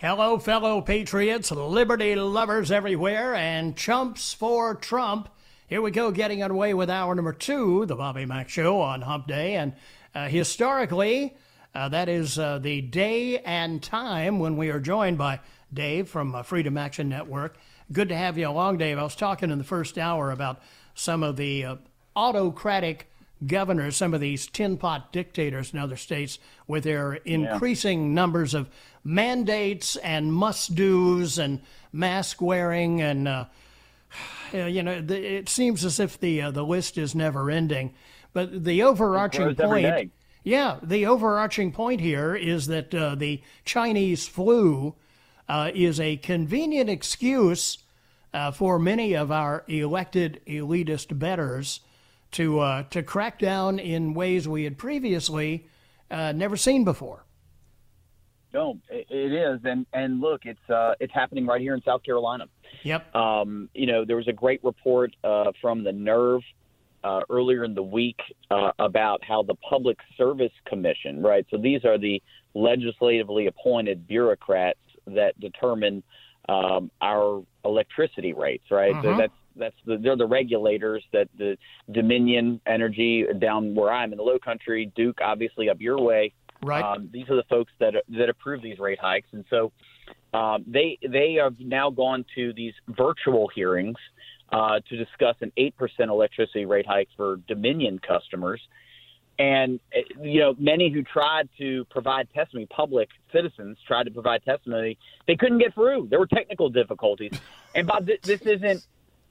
Hello, fellow patriots, liberty lovers everywhere, and chumps for Trump. Here we go, getting underway with hour number two, the Bobby Mack Show on Hump Day. And uh, historically, uh, that is uh, the day and time when we are joined by Dave from uh, Freedom Action Network. Good to have you along, Dave. I was talking in the first hour about some of the uh, autocratic governors, some of these tin pot dictators in other states, with their increasing yeah. numbers of mandates and must dos and mask wearing and uh, you know the, it seems as if the uh, the list is never ending. But the overarching point, yeah, the overarching point here is that uh, the Chinese flu uh, is a convenient excuse uh, for many of our elected elitist betters to uh, to crack down in ways we had previously uh, never seen before. No, it is, and and look, it's uh, it's happening right here in South Carolina. Yep. Um, you know, there was a great report uh, from the Nerve uh, earlier in the week uh, about how the Public Service Commission, right? So these are the legislatively appointed bureaucrats that determine um, our electricity rates, right? So Uh-huh. that's that's the, they're the regulators that the Dominion Energy down where I'm in the Low Country, Duke obviously up your way. Right. Um, these are the folks that that approve these rate hikes, and so um, they they have now gone to these virtual hearings uh, to discuss an eight percent electricity rate hike for Dominion customers. And eh, you know, many who tried to provide testimony, public citizens tried to provide testimony, they couldn't get through. There were technical difficulties. And Bob, this, this isn't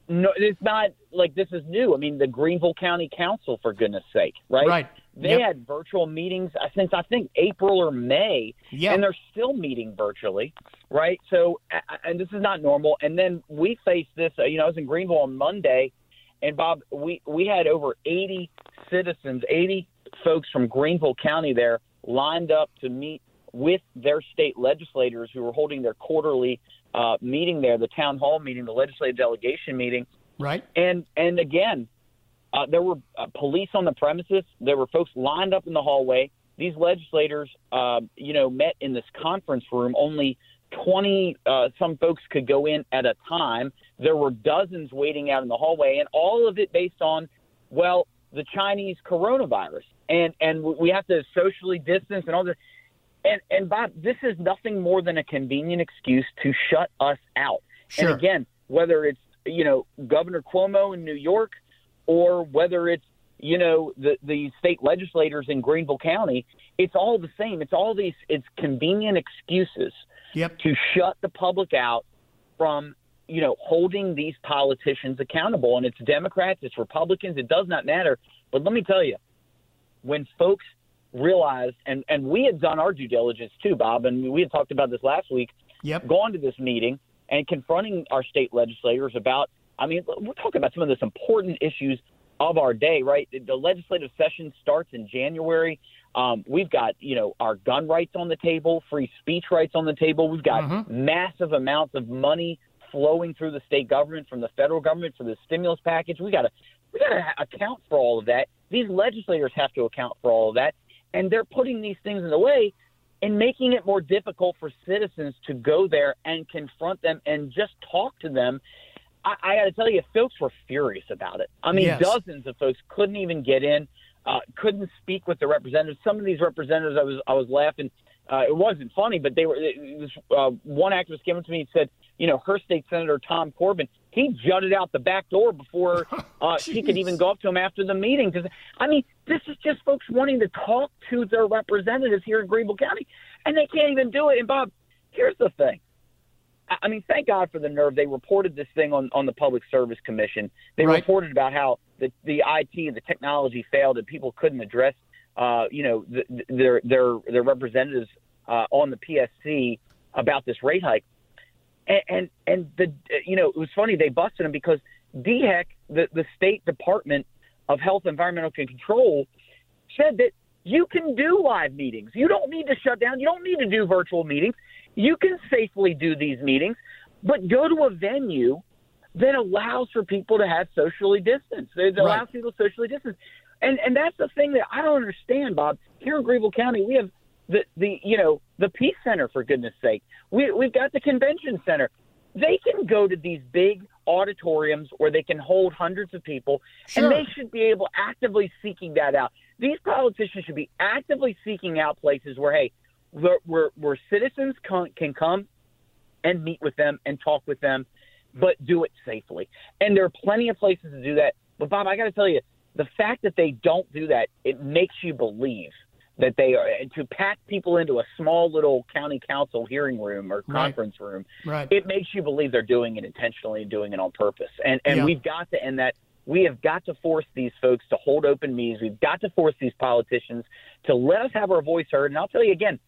no, it's not like this is new. I mean, the Greenville County Council, for goodness sake, right? Right. They Yep. had virtual meetings since I think April or May, Yep. and they're still meeting virtually, right? So, and this is not normal. And then we faced this. Uh, you know, I was in Greenville on Monday, and Bob, we we had over 80 citizens, 80 folks from Greenville County there lined up to meet with their state legislators who were holding their quarterly uh, meeting there, the town hall meeting, the legislative delegation meeting. Right. And and again, uh, there were uh, police on the premises. There were folks lined up in the hallway. These legislators, um, you know, met in this conference room. Only twenty uh, some folks could go in at a time. There were dozens waiting out in the hallway, and all of it based on, well, the Chinese coronavirus, and and we have to socially distance and all this. And and Bob, this is nothing more than a convenient excuse to shut us out. Sure. And again, whether it's you know Governor Cuomo in New York, or whether it's you know the the state legislators in Greenville County, it's all the same. It's all these it's convenient excuses Yep. to shut the public out from you know holding these politicians accountable. And it's Democrats, it's Republicans, it does not matter. But let me tell you, when folks realized, and and we had done our due diligence too, Bob, and we had talked about this last week. Yep. Gone to this meeting and confronting our state legislators about. I mean, we're talking about some of this important issues of our day, right? The legislative session starts in January. Um, we've got, you know, our gun rights on the table, free speech rights on the table. We've got Mhm. massive amounts of money flowing through the state government from the federal government for the stimulus package. We got to we got to account for all of that. These legislators have to account for all of that, and they're putting these things in the way and making it more difficult for citizens to go there and confront them and just talk to them. I, I got to tell you, folks were furious about it. I mean, Yes. dozens of folks couldn't even get in. uh, couldn't speak with the representatives. Some of these representatives, I was I was laughing. Uh, it wasn't funny, but they were. It was, uh, one activist came up to me and said, you know, her state senator Tom Corbin, he jutted out the back door before uh, she could even go up to him after the meeting. Because I mean, this is just folks wanting to talk to their representatives here in Greenville County, and they can't even do it. And Bob, here's the thing. I mean, thank God for the nerve. They reported this thing on, on the Public Service Commission. They Right. reported about how the, the IT and the technology failed and people couldn't address, uh, you know, the, their their their representatives uh, on the PSC about this rate hike. And, and and the you know it was funny they busted them because DHEC, the the State Department of Health, Environmental Control, said that you can do live meetings. You don't need to shut down. You don't need to do virtual meetings. You can safely do these meetings, but go to a venue that allows for people to have socially distance. That allows people to socially distance. And and that's the thing that I don't understand, Bob. Here in Greenville County, we have the the you know the Peace Center for goodness sake. We we've got the Convention Center. They can go to these big auditoriums where they can hold hundreds of people, Sure. and they should be able actively seeking that out. These politicians should be actively seeking out places where hey, where where, where citizens can, can come and meet with them and talk with them, but do it safely. And there are plenty of places to do that. But Bob, I got to tell you, the fact that they don't do that, it makes you believe that they are and to pack people into a small little county council hearing room or Right. conference room. Right. It makes you believe they're doing it intentionally and doing it on purpose. And and Yeah. we've got to end that. We have got to force these folks to hold open meetings. We've got to force these politicians to let us have our voice heard. And I'll tell you again,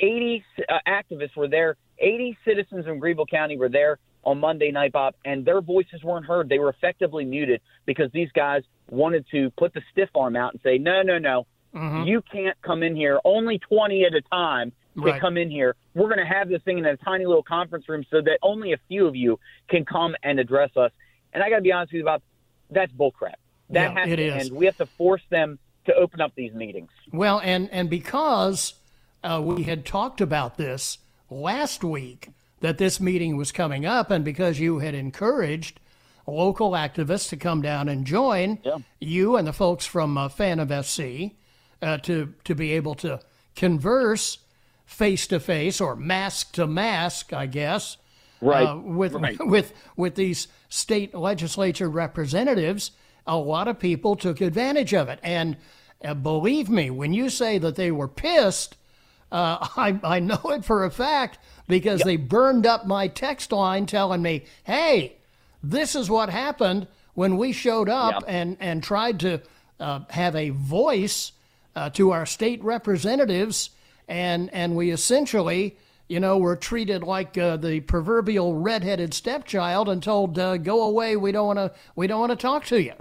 80 uh, activists were there. 80 citizens in Greenville County were there on Monday night, Bob, and their voices weren't heard. They were effectively muted because these guys wanted to put the stiff arm out and say, no, no, no, you can't come in here. Only 20 at a time can Right. come in here. We're going to have this thing in a tiny little conference room so that only a few of you can come and address us. And I got to be honest with you, about that's bullcrap. That Yeah, has to is. end. We have to force them to open up these meetings. Well, and and because uh, we had talked about this last week that this meeting was coming up, and because you had encouraged local activists to come down and join you and the folks from uh, Fan of SC uh, to to be able to converse face to face or mask to mask, I guess, Right. uh, with Right. with with these state legislature representatives, a lot of people took advantage of it. And uh, believe me, when you say that they were pissed, uh, I I know it for a fact because they burned up my text line telling me, "Hey, this is what happened when we showed up Yep. and and tried to uh, have a voice uh, to our state representatives, and and we essentially." You know, were treated like uh, the proverbial redheaded stepchild and told, uh, "Go away. We don't want to. We don't want to talk to you."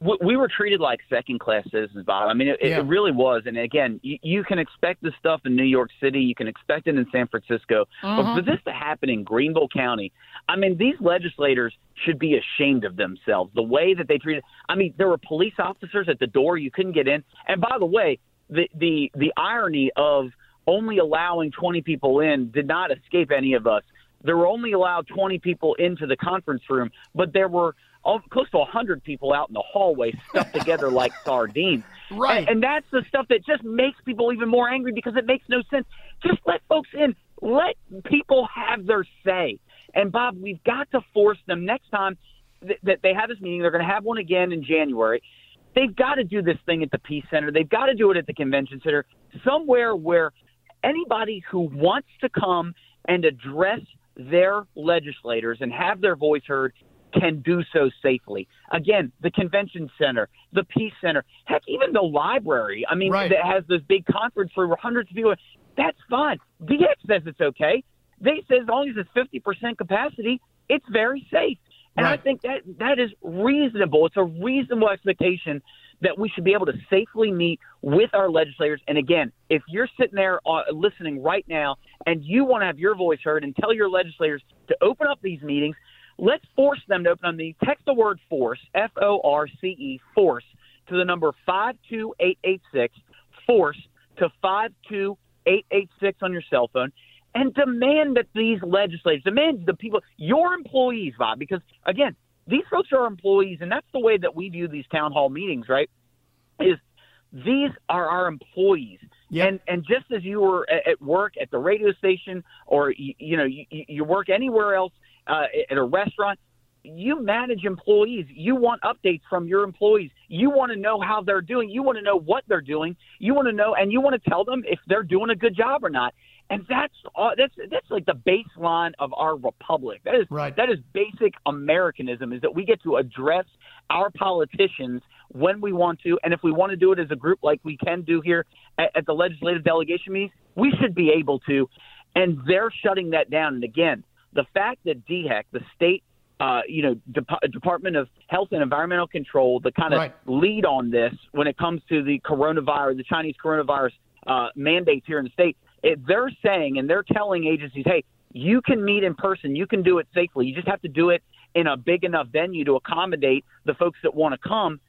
We, we were treated like second class citizens, Bob. I mean, it, Yeah. it really was. And again, you, you can expect this stuff in New York City. You can expect it in San Francisco. But uh-huh. for this to happen in Greenville County, I mean, these legislators should be ashamed of themselves. The way that they treated. I mean, there were police officers at the door. You couldn't get in. And by the way, the the the irony of only allowing 20 people in did not escape any of us. There were only allowed 20 people into the conference room, but there were close to 100 people out in the hallway stuffed together like sardines. Right. And, and that's the stuff that just makes people even more angry because it makes no sense. Just let folks in. Let people have their say. And Bob, we've got to force them next time th- that they have this meeting. They're going to have one again in January. They've got to do this thing at the Peace Center. They've got to do it at the Convention Center, somewhere where anybody who wants to come and address their legislators and have their voice heard can do so safely. Again, the convention center, the peace center, heck, even the library. I mean, Right. that has this big conference for hundreds of people. That's fine. DHEC says it's okay. They say as long as it's fifty percent capacity, it's very safe. And I think that that is reasonable. It's a reasonable expectation that we should be able to safely meet with our legislators. And again, if you're sitting there uh, listening right now and you want to have your voice heard and tell your legislators to open up these meetings, let's force them to open up the text the word force, F O R C E, force to the number 52886, force to 52886 on your cell phone and demand that these legislators, demand the people, your employees, Bob, because again, these folks are employees, and that's the way that we view these town hall meetings, right? is these are our employees. Yep. And and just as you were at, at work at the radio station, or you, you know you, you work anywhere else uh, at a restaurant, you manage employees. You want updates from your employees. You want to know how they're doing. You want to know what they're doing. You want to know, and you want to tell them if they're doing a good job or not. And that's uh, that's that's like the baseline of our republic. That is Right. that is basic Americanism. Is that we get to address our politicians when we want to, and if we want to do it as a group, like we can do here at, at the legislative delegation meetings, we should be able to. And they're shutting that down. And again, the fact that DHEC, the state uh, you know, Dep- Department of Health and Environmental Control, the kind of Right. lead on this when it comes to the coronavirus, the Chinese coronavirus uh, mandates here in the state. It, they're saying and they're telling agencies, hey, you can meet in person, you can do it safely. You just have to do it in a big enough venue to accommodate the folks that want to come.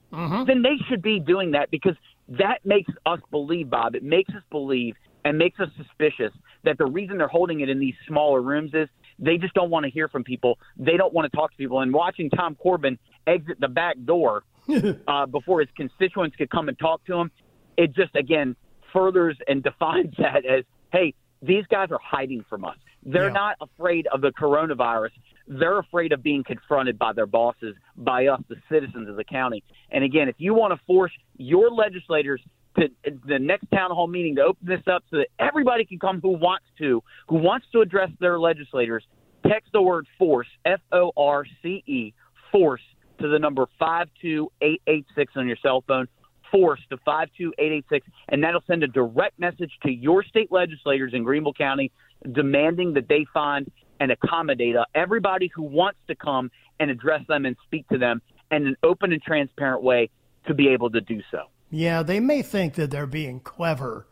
Then they should be doing that because that makes us believe, Bob. It makes us believe and makes us suspicious that the reason they're holding it in these smaller rooms is they just don't want to hear from people. They don't want to talk to people. And watching Tom Corbin exit the back door uh, before his constituents could come and talk to him, it just again furthers and defines that as, hey, these guys are hiding from us. They're Yeah. not afraid of the coronavirus. They're afraid of being confronted by their bosses, by us, the citizens of the county. And again, if you want to force your legislators to the next town hall meeting to open this up so that everybody can come who wants to, who wants to address their legislators, text the word force, F O R C E, force to the number 52886 on your cell phone, force to 52886, and that'll send a direct message to your state legislators in Greenville County demanding that they find and accommodate uh, everybody who wants to come and address them and speak to them in an open and transparent way to be able to do so. Yeah, they may think that they're being clever,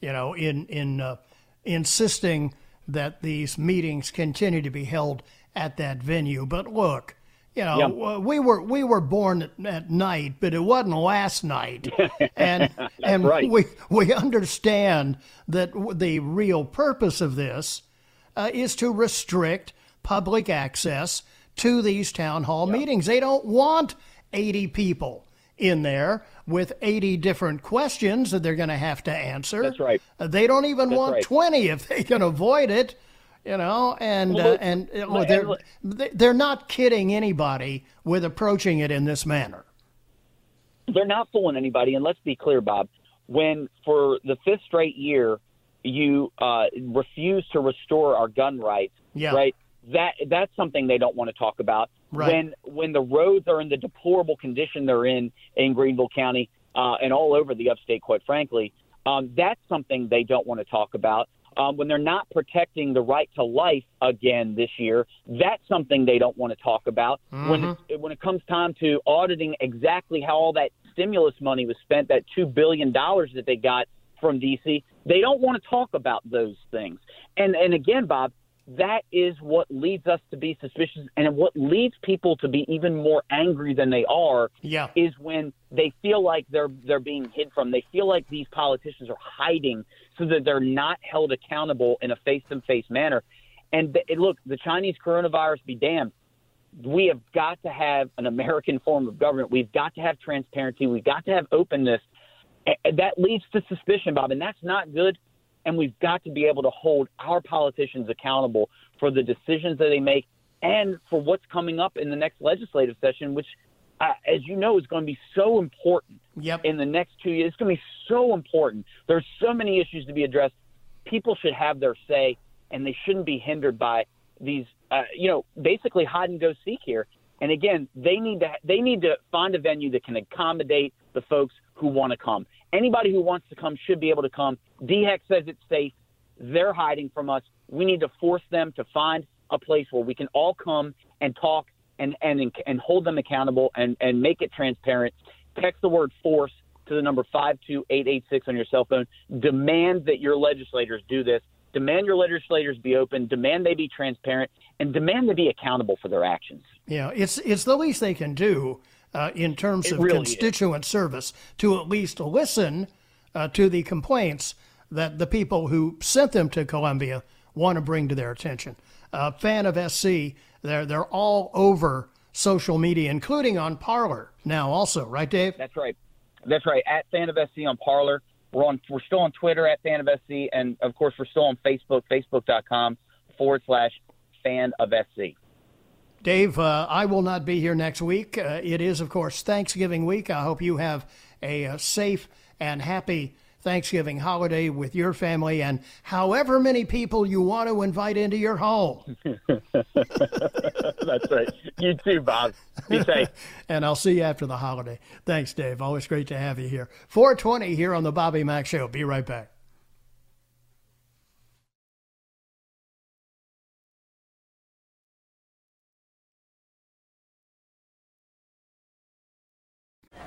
you know, in in uh, insisting that these meetings continue to be held at that venue. But look, you know, Yeah. we were we were born at, at night, but it wasn't last night, and and right. we we understand that the real purpose of this uh, is to restrict public access to these town hall meetings. They don't want 80 people in there with 80 different questions that they're going to have to answer. That's right. Uh, They don't even That's want right. 20 if they can avoid it. You know, and Well, uh, and uh, look- they're they're not kidding anybody with approaching it in this manner. they're not fooling anybody. And let's be clear, Bob. When for the fifth straight year you uh, refuse to restore our gun rights, Yeah. right? That that's something they don't want to talk about. Right. When when the roads are in the deplorable condition they're in in Greenville County uh, and all over the upstate, quite frankly, um, that's something they don't want to talk about. Um, when they're not protecting the right to life again this year, that's something they don't want to talk about. When it, when it comes time to auditing exactly how all that stimulus money was spent, that two billion dollars that they got from DC, they don't want to talk about those things. And and again, Bob, that is what leads us to be suspicious, and what leads people to be even more angry than they are Yeah. is when they feel like they're they're being hid from. They feel like these politicians are hiding so that they're not held accountable in a face-to-face manner. And th- look, the Chinese coronavirus be damned. We have got to have an American form of government. We've got to have transparency. We've got to have openness. That leads to suspicion, Bob, and that's not good. And we've got to be able to hold our politicians accountable for the decisions that they make and for what's coming up in the next legislative session, which, uh, as you know, is going to be so important Yep. in the next two years. It's going to be so important. There's so many issues to be addressed. People should have their say, and they shouldn't be hindered by these, uh, you know, basically hide and go seek here. And again, they need to they need to find a venue that can accommodate the folks who want to come. Anybody who wants to come should be able to come. DHEC says it's safe. They're hiding from us. We need to force them to find a place where we can all come and talk and and and hold them accountable and and make it transparent. Text the word force to the number 52886 on your cell phone. Demand that your legislators do this. Demand your legislators be open. Demand they be transparent and demand they be accountable for their actions. Yeah, it's it's the least they can do uh, in terms It of really is. constituent service to at least listen uh, to the complaints that the people who sent them to Columbia want to bring to their attention. Uh, fan of SC, they're they're all over social media, including on Parler now, also, right, Dave? That's right. That's right. At Fan of SC on Parler. We're on. We're still on Twitter at Fan of SC, and of course we're still on Facebook. Facebook.com forward slash Fan of SC. Dave, uh, I will not be here next week. Uh, it is, of course, Thanksgiving week. I hope you have a, a safe and happy Thanksgiving holiday with your family and however many people you want to invite into your home. That's right. You too, Bob. Be safe. and I'll see you after the holiday. Thanks, Dave. Always great to have you here. 420 here on the Bobby Mack Show. Be right back.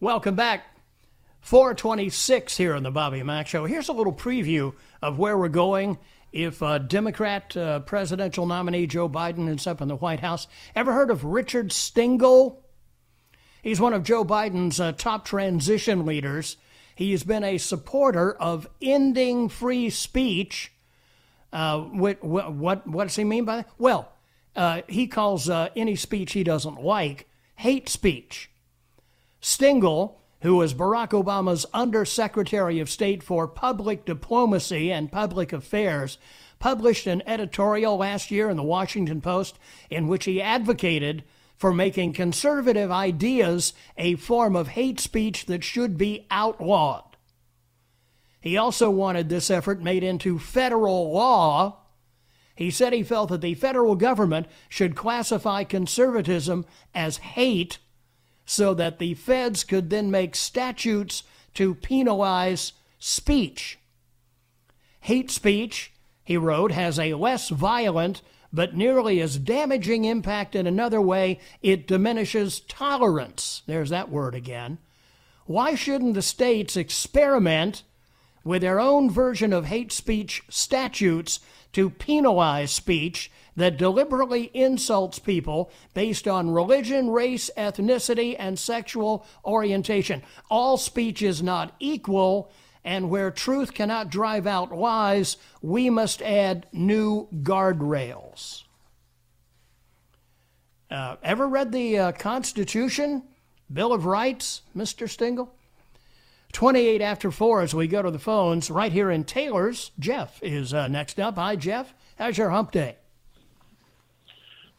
Welcome back. 426 here on the Bobby Mack Show. Here's a little preview of where we're going if uh, Democrat uh, presidential nominee Joe Biden ends up in the White House. Ever heard of Richard Stengel? He's one of Joe Biden's uh, top transition leaders. He's been a supporter of ending free speech. Uh, what, what, what, does he mean by that? Well, uh, he calls uh, any speech he doesn't like hate speech. Stengel, who was Barack Obama's Undersecretary of State for Public Diplomacy and Public Affairs, published an editorial last year in the Washington Post in which he advocated for making conservative ideas a form of hate speech that should be outlawed. He also wanted this effort made into federal law. He said he felt that the federal government should classify conservatism as hate so that the feds could then make statutes to penalize speech. Hate speech, he wrote, has a less violent but nearly as damaging impact in another way. It diminishes tolerance. There's that word again. Why shouldn't the states experiment with their own version of hate speech statutes to penalize speech that deliberately insults people based on religion, race, ethnicity, and sexual orientation. All speech is not equal, and where truth cannot drive out lies, we must add new guardrails. Uh, ever read the uh, Constitution, Bill of Rights, Mr. Stengel? 28 after 4 as we go to the phones right here in Taylors. Jeff is uh, next up. Hi, Jeff. How's your hump day?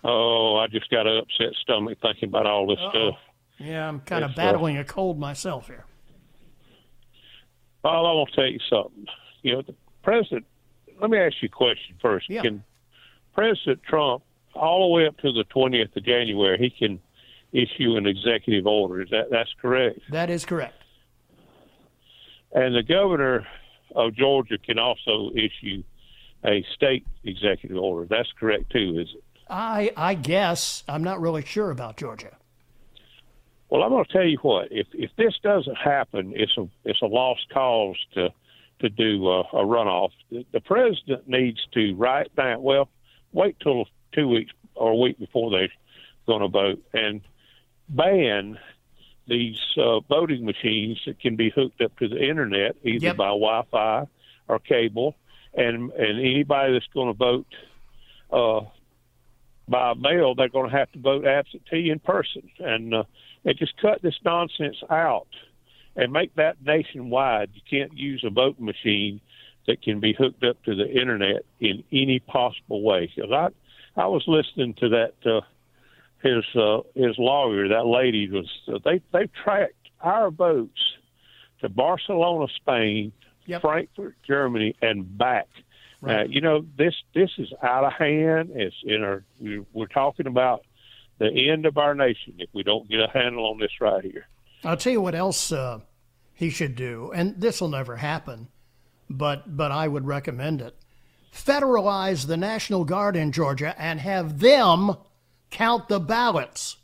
Oh, I just got an upset stomach thinking about all this Uh-oh. stuff. Yeah, I'm kind of battling uh, a cold myself here. Well, I want to tell you something. You know, the president. Let me ask you a question first. Yeah. Can President Trump, all the way up to the 20th of January, he can issue an executive order? Is that that's correct? That is correct. And the governor of Georgia can also issue a state executive order. That's correct too, is it? I I guess I'm not really sure about Georgia. Well, I'm going to tell you what. If if this doesn't happen, it's a it's a lost cause to to do uh, a runoff. The, the president needs to write down. Well, wait till two weeks or a week before they're going to vote and ban these uh, voting machines that can be hooked up to the internet either Yep. by Wi-Fi or cable, and and anybody that's going to vote uh, by mail, they're going to have to vote absentee in person, and uh, and just cut this nonsense out and make that nationwide. You can't use a voting machine that can be hooked up to the internet in any possible way. Because I I was listening to that. Uh, his uh, his lawyer, that lady was uh, they they tracked our votes to Barcelona, Spain, Frankfurt, Germany, and back. Uh, you know this this is out of hand. It's in our we're, we're talking about the end of our nation if we don't get a handle on this right here. I'll tell you what else uh, he should do, and this will never happen, but but I would recommend it. Federalize the National Guard in Georgia and have them count the ballots.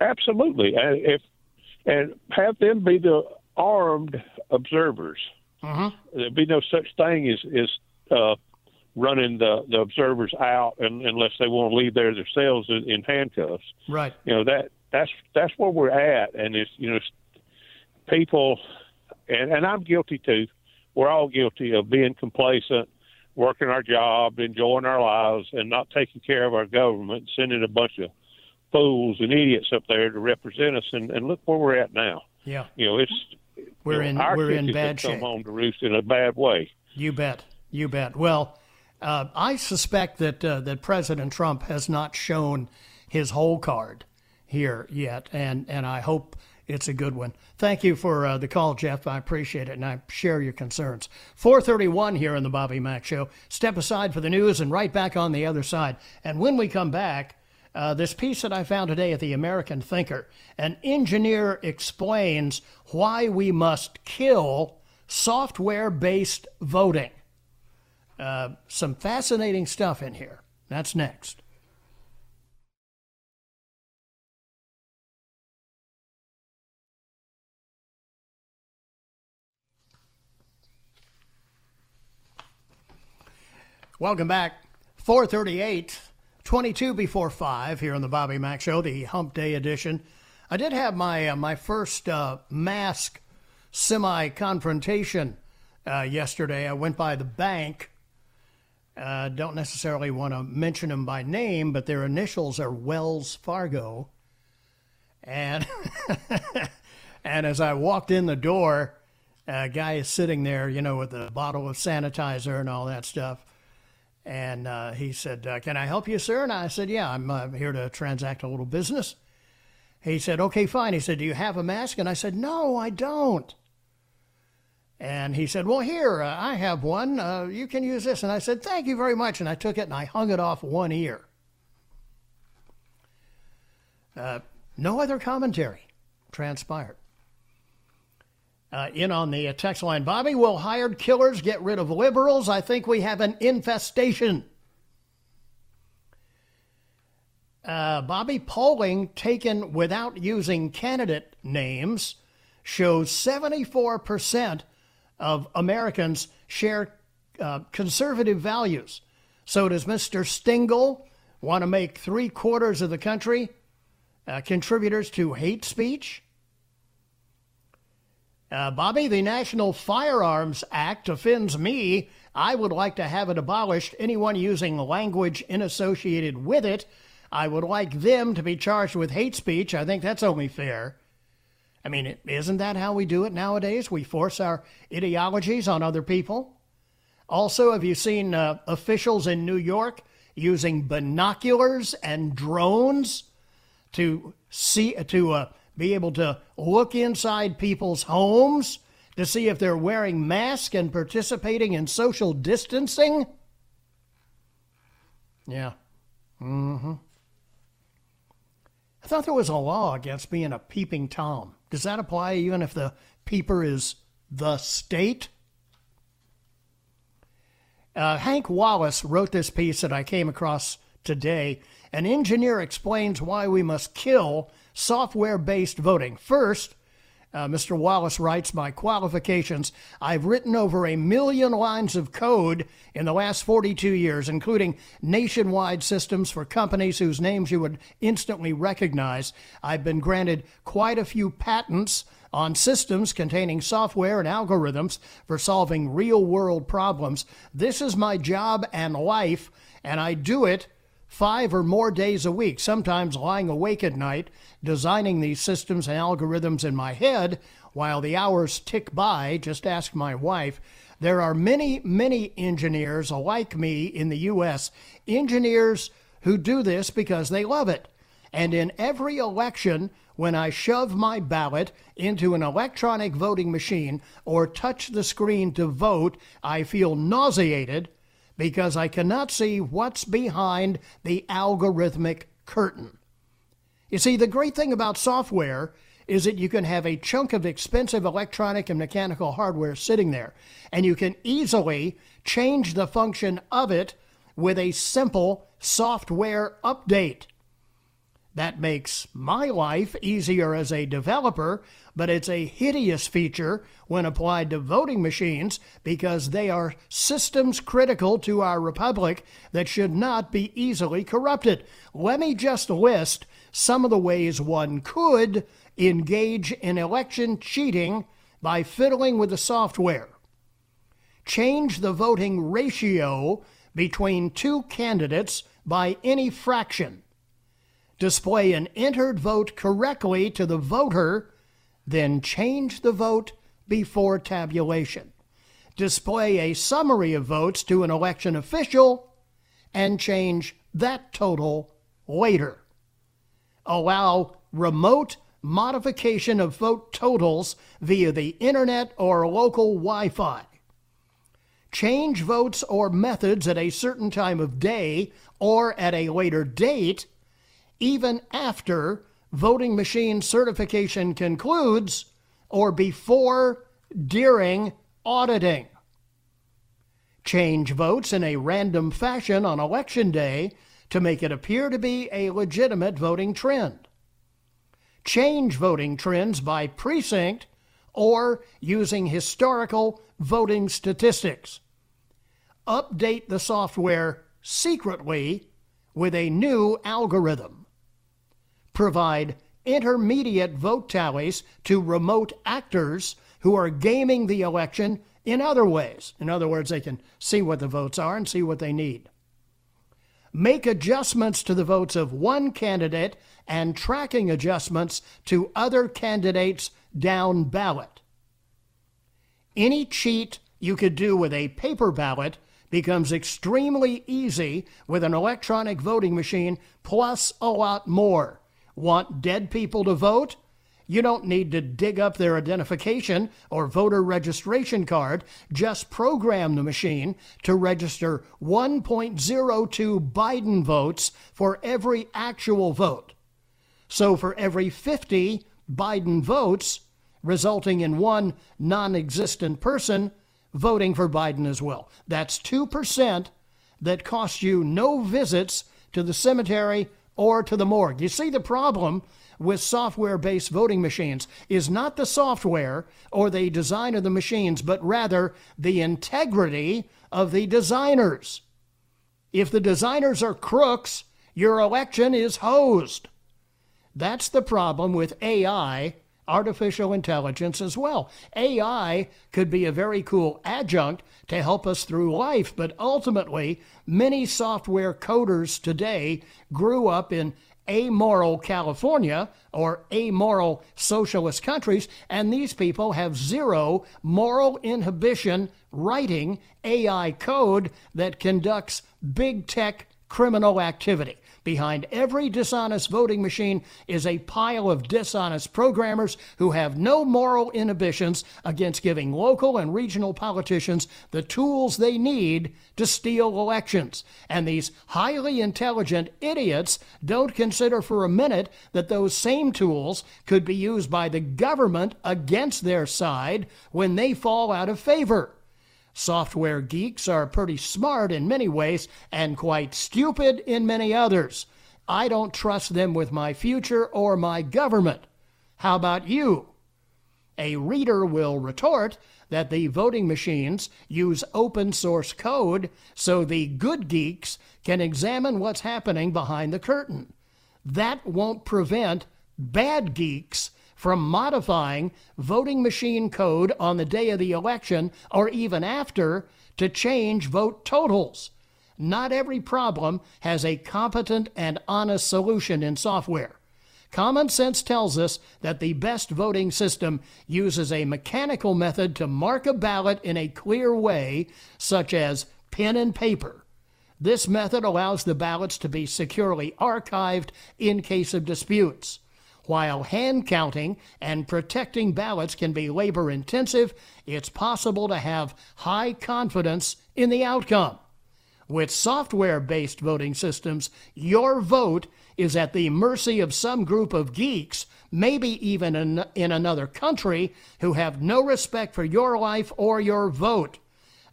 Absolutely, and if and have them be the armed observers. Uh-huh. There'd be no such thing as as uh, running the the observers out, and, unless they want to leave there themselves in, in handcuffs. Right. You know that that's that's where we're at, and it's you know people, and and I'm guilty too. We're all guilty of being complacent, working our job, enjoying our lives, and not taking care of our government, sending a bunch of fools and idiots up there to represent us. And, and look where we're at now. Yeah. You know, it's We're you in- know, our we're in bad have come shape. home to roost in a bad way. You bet. You bet. Well, uh, I suspect that uh, that President Trump has not shown his whole card here yet, and and I hope it's a good one. Thank you for uh, the call, Jeff. I appreciate it, and I share your concerns. 431 here in the Bobby Mack Show. Step aside for the news and right back on the other side. And when we come back, uh, this piece that I found today at the American Thinker, an engineer explains why we must kill software based voting. Uh, some fascinating stuff in here. That's next. Welcome back. 438, 22 before 5 here on the Bobby Mack Show, the Hump Day edition. I did have my, uh, my first uh, mask semi confrontation uh, yesterday. I went by the bank. Uh, don't necessarily want to mention them by name, but their initials are Wells Fargo. And and as I walked in the door, a guy is sitting there, you know, with a bottle of sanitizer and all that stuff. And uh, he said, uh, "Can I help you, sir?" And I said, "Yeah, I'm uh, here to transact a little business." He said, "Okay, fine." He said, "Do you have a mask?" And I said, "No, I don't." And he said, Well, here, uh, I have one. Uh, you can use this. And I said, Thank you very much. And I took it and I hung it off one ear. Uh, no other commentary transpired. Uh, in on the text line Bobby, will hired killers get rid of liberals? I think we have an infestation. Uh, Bobby polling taken without using candidate names shows 74% of Americans share uh, conservative values. So does Mr. Stengel want to make three quarters of the country uh, contributors to hate speech? Uh, Bobby, the National Firearms Act offends me. I would like to have it abolished. Anyone using language in associated with it, I would like them to be charged with hate speech. I think that's only fair. I mean, isn't that how we do it nowadays? We force our ideologies on other people. Also, have you seen uh, officials in New York using binoculars and drones to see to uh, be able to look inside people's homes to see if they're wearing masks and participating in social distancing? Yeah. Mm-hmm. I thought there was a law against being a peeping Tom. Does that apply even if the peeper is the state? Uh, Hank Wallace wrote this piece that I came across today. An engineer explains why we must kill software based voting. First, Uh, Mr. Wallace writes, My qualifications I've written over a million lines of code in the last 42 years, including nationwide systems for companies whose names you would instantly recognize. I've been granted quite a few patents on systems containing software and algorithms for solving real world problems. This is my job and life, and I do it five or more days a week, sometimes lying awake at night, designing these systems and algorithms in my head while the hours tick by. Just ask my wife. There are many, many engineers like me in the U.S., engineers who do this because they love it. And in every election, when I shove my ballot into an electronic voting machine or touch the screen to vote, I feel nauseated because I cannot see what's behind the algorithmic curtain. You see, the great thing about software is that you can have a chunk of expensive electronic and mechanical hardware sitting there, and you can easily change the function of it with a simple software update. That makes my life easier as a developer, but it's a hideous feature when applied to voting machines because they are systems critical to our republic that should not be easily corrupted. Let me just list some of the ways one could engage in election cheating by fiddling with the software. Change the voting ratio between two candidates by any fraction display an entered vote correctly to the voter, then change the vote before tabulation. Display a summary of votes to an election official and change that total later. Allow remote modification of vote totals via the internet or local Wi Fi. Change votes or methods at a certain time of day or at a later date even after voting machine certification concludes or before, during auditing. Change votes in a random fashion on election day to make it appear to be a legitimate voting trend. Change voting trends by precinct or using historical voting statistics. Update the software secretly with a new algorithm provide intermediate vote tallies to remote actors who are gaming the election in other ways. In other words, they can see what the votes are and see what they need. Make adjustments to the votes of one candidate and tracking adjustments to other candidates down ballot. Any cheat you could do with a paper ballot becomes extremely easy with an electronic voting machine, plus a lot more. Want dead people to vote? You don't need to dig up their identification or voter registration card. Just program the machine to register 1.02 Biden votes for every actual vote. So for every 50 Biden votes, resulting in one non existent person voting for Biden as well. That's 2% that costs you no visits to the cemetery or to the morgue. You see, the problem with software based voting machines is not the software or the design of the machines, but rather the integrity of the designers. If the designers are crooks, your election is hosed. That's the problem with AI, artificial intelligence, as well. AI could be a very cool adjunct to help us through life. But ultimately, many software coders today grew up in amoral California or amoral socialist countries, and these people have zero moral inhibition writing AI code that conducts big tech criminal activity. Behind every dishonest voting machine is a pile of dishonest programmers who have no moral inhibitions against giving local and regional politicians the tools they need to steal elections. And these highly intelligent idiots don't consider for a minute that those same tools could be used by the government against their side when they fall out of favor. Software geeks are pretty smart in many ways and quite stupid in many others. I don't trust them with my future or my government. How about you? A reader will retort that the voting machines use open source code so the good geeks can examine what's happening behind the curtain. That won't prevent bad geeks from modifying voting machine code on the day of the election or even after to change vote totals. Not every problem has a competent and honest solution in software. Common sense tells us that the best voting system uses a mechanical method to mark a ballot in a clear way, such as pen and paper. This method allows the ballots to be securely archived in case of disputes. While hand counting and protecting ballots can be labor intensive, it's possible to have high confidence in the outcome. With software based voting systems, your vote is at the mercy of some group of geeks, maybe even in, in another country, who have no respect for your life or your vote.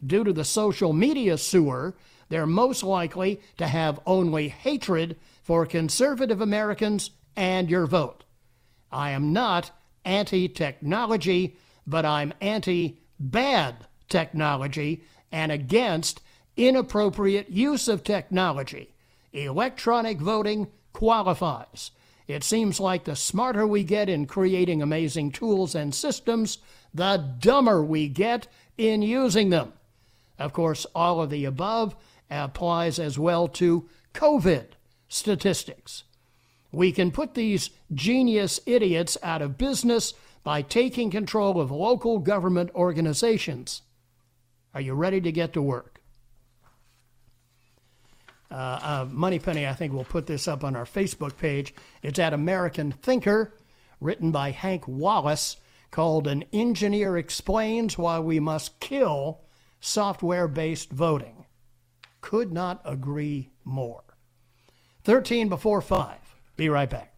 Due to the social media sewer, they're most likely to have only hatred for conservative Americans and your vote. I am not anti technology, but I'm anti bad technology and against inappropriate use of technology. Electronic voting qualifies. It seems like the smarter we get in creating amazing tools and systems, the dumber we get in using them. Of course, all of the above applies as well to COVID statistics. We can put these genius idiots out of business by taking control of local government organizations. Are you ready to get to work? Uh, uh, Moneypenny, I think, we'll put this up on our Facebook page. It's at American Thinker, written by Hank Wallace, called An Engineer Explains Why We Must Kill Software Based Voting. Could not agree more. 13 before 5. Be right back.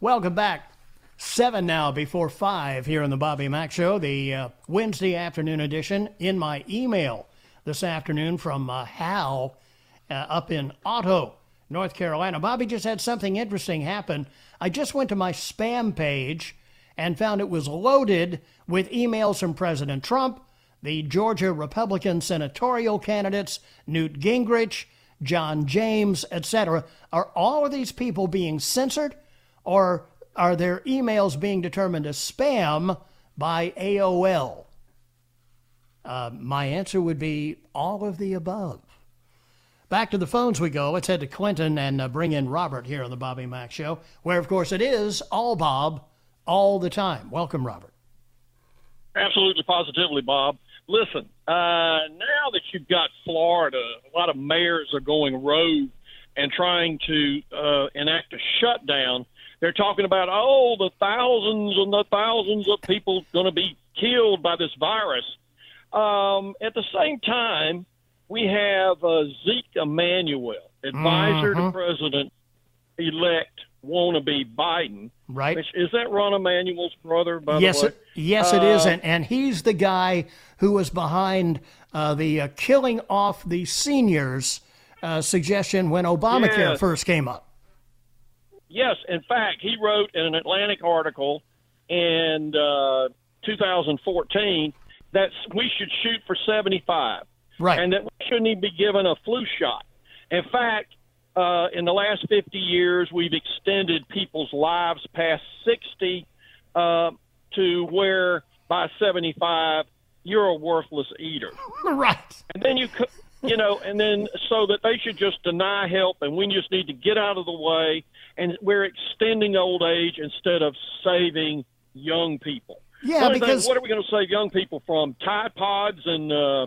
Welcome back. Seven now before five here on the Bobby Mack Show, the uh, Wednesday afternoon edition. In my email this afternoon from uh, Hal uh, up in Otto, North Carolina. Bobby just had something interesting happen. I just went to my spam page and found it was loaded with emails from President Trump, the Georgia Republican senatorial candidates, Newt Gingrich, John James, etc. Are all of these people being censored or are their emails being determined as spam by AOL? Uh, my answer would be all of the above. Back to the phones we go. Let's head to Clinton and uh, bring in Robert here on the Bobby Mack Show, where, of course, it is all Bob all the time. Welcome, Robert. Absolutely, positively, Bob. Listen, uh, now that you've got Florida, a lot of mayors are going rogue and trying to uh, enact a shutdown they're talking about oh the thousands and the thousands of people going to be killed by this virus. Um, at the same time, we have uh, Zeke Emanuel, advisor mm-hmm. to President elect wannabe Biden. Right. Which, is that Rahm Emanuel's brother, by yes, the way? It, yes, uh, it is. And, and he's the guy who was behind uh, the uh, killing off the seniors uh, suggestion when Obamacare yes. first came up. Yes, in fact, he wrote in an Atlantic article in uh, 2014 that we should shoot for 75, right, and that we shouldn't even be given a flu shot. In fact, uh, in the last 50 years, we've extended people's lives past 60 uh, to where by 75 you're a worthless eater. right. And then you you know, and then so that they should just deny help, and we just need to get out of the way, and we're extending old age instead of saving young people. Yeah, what because what are we going to save young people from? Tide pods and uh,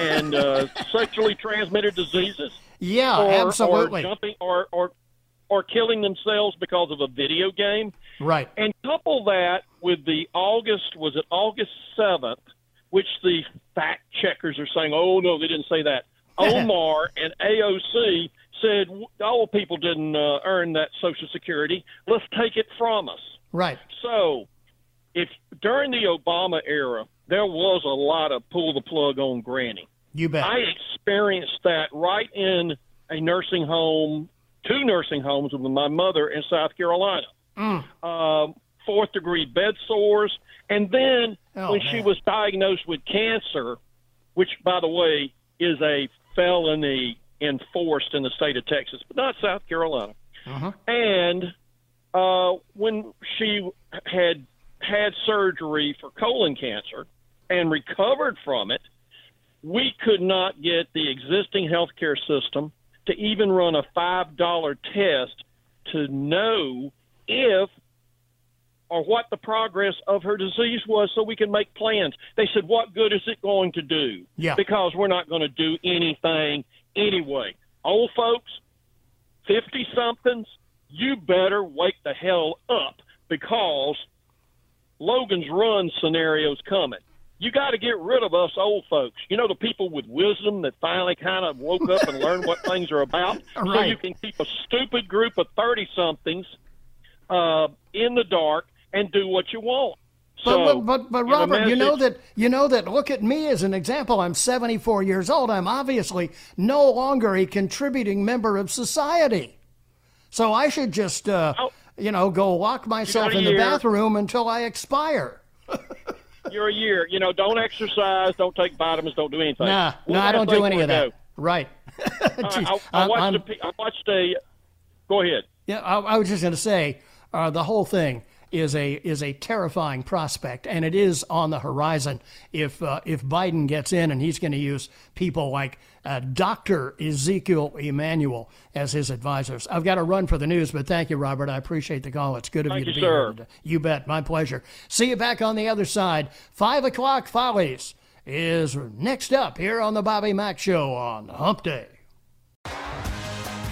and uh, sexually transmitted diseases. Yeah, or, absolutely. Or jumping or or or killing themselves because of a video game. Right. And couple that with the August was it August seventh, which the fact checkers are saying, oh no, they didn't say that. Omar and AOC said all people didn't uh, earn that Social Security. Let's take it from us. Right. So, if during the Obama era there was a lot of pull the plug on Granny, you bet. I experienced that right in a nursing home two nursing homes with my mother in South Carolina. Mm. Um, fourth degree bed sores. And then Oh, when man. she was diagnosed with cancer, which, by the way, is a felony enforced in the state of Texas, but not South Carolina. Uh-huh. And uh, when she had had surgery for colon cancer and recovered from it, we could not get the existing healthcare system to even run a $5 test to know if or what the progress of her disease was so we can make plans. They said, What good is it going to do? Yeah. Because we're not going to do anything anyway. Old folks, 50 somethings, you better wake the hell up because Logan's Run scenario's coming. You got to get rid of us old folks. You know, the people with wisdom that finally kind of woke up and learned what things are about. So you can keep a stupid group of 30 somethings uh, in the dark and do what you want. So, but, but, but Robert, you know that you know that. Look at me as an example. I'm 74 years old. I'm obviously no longer a contributing member of society. So I should just, uh, you know, go lock myself in the bathroom until I expire. You're a year. You know, don't exercise, don't take vitamins, don't do anything. Nah, One no, I don't do any of that. go. Right. Uh, I, I watched I'm- the. watched a. Go ahead. Yeah, I, I was just going to say uh, the whole thing is a is a terrifying prospect, and it is on the horizon. If uh, if Biden gets in, and he's going to use people like uh, Doctor Ezekiel Emanuel as his advisors. I've got to run for the news, but thank you, Robert. I appreciate the call. It's good of Thank you to you, be sir. here. You bet. My pleasure. See you back on the other side. Five o'clock follies is next up here on the Bobby Mack Show on Hump Day.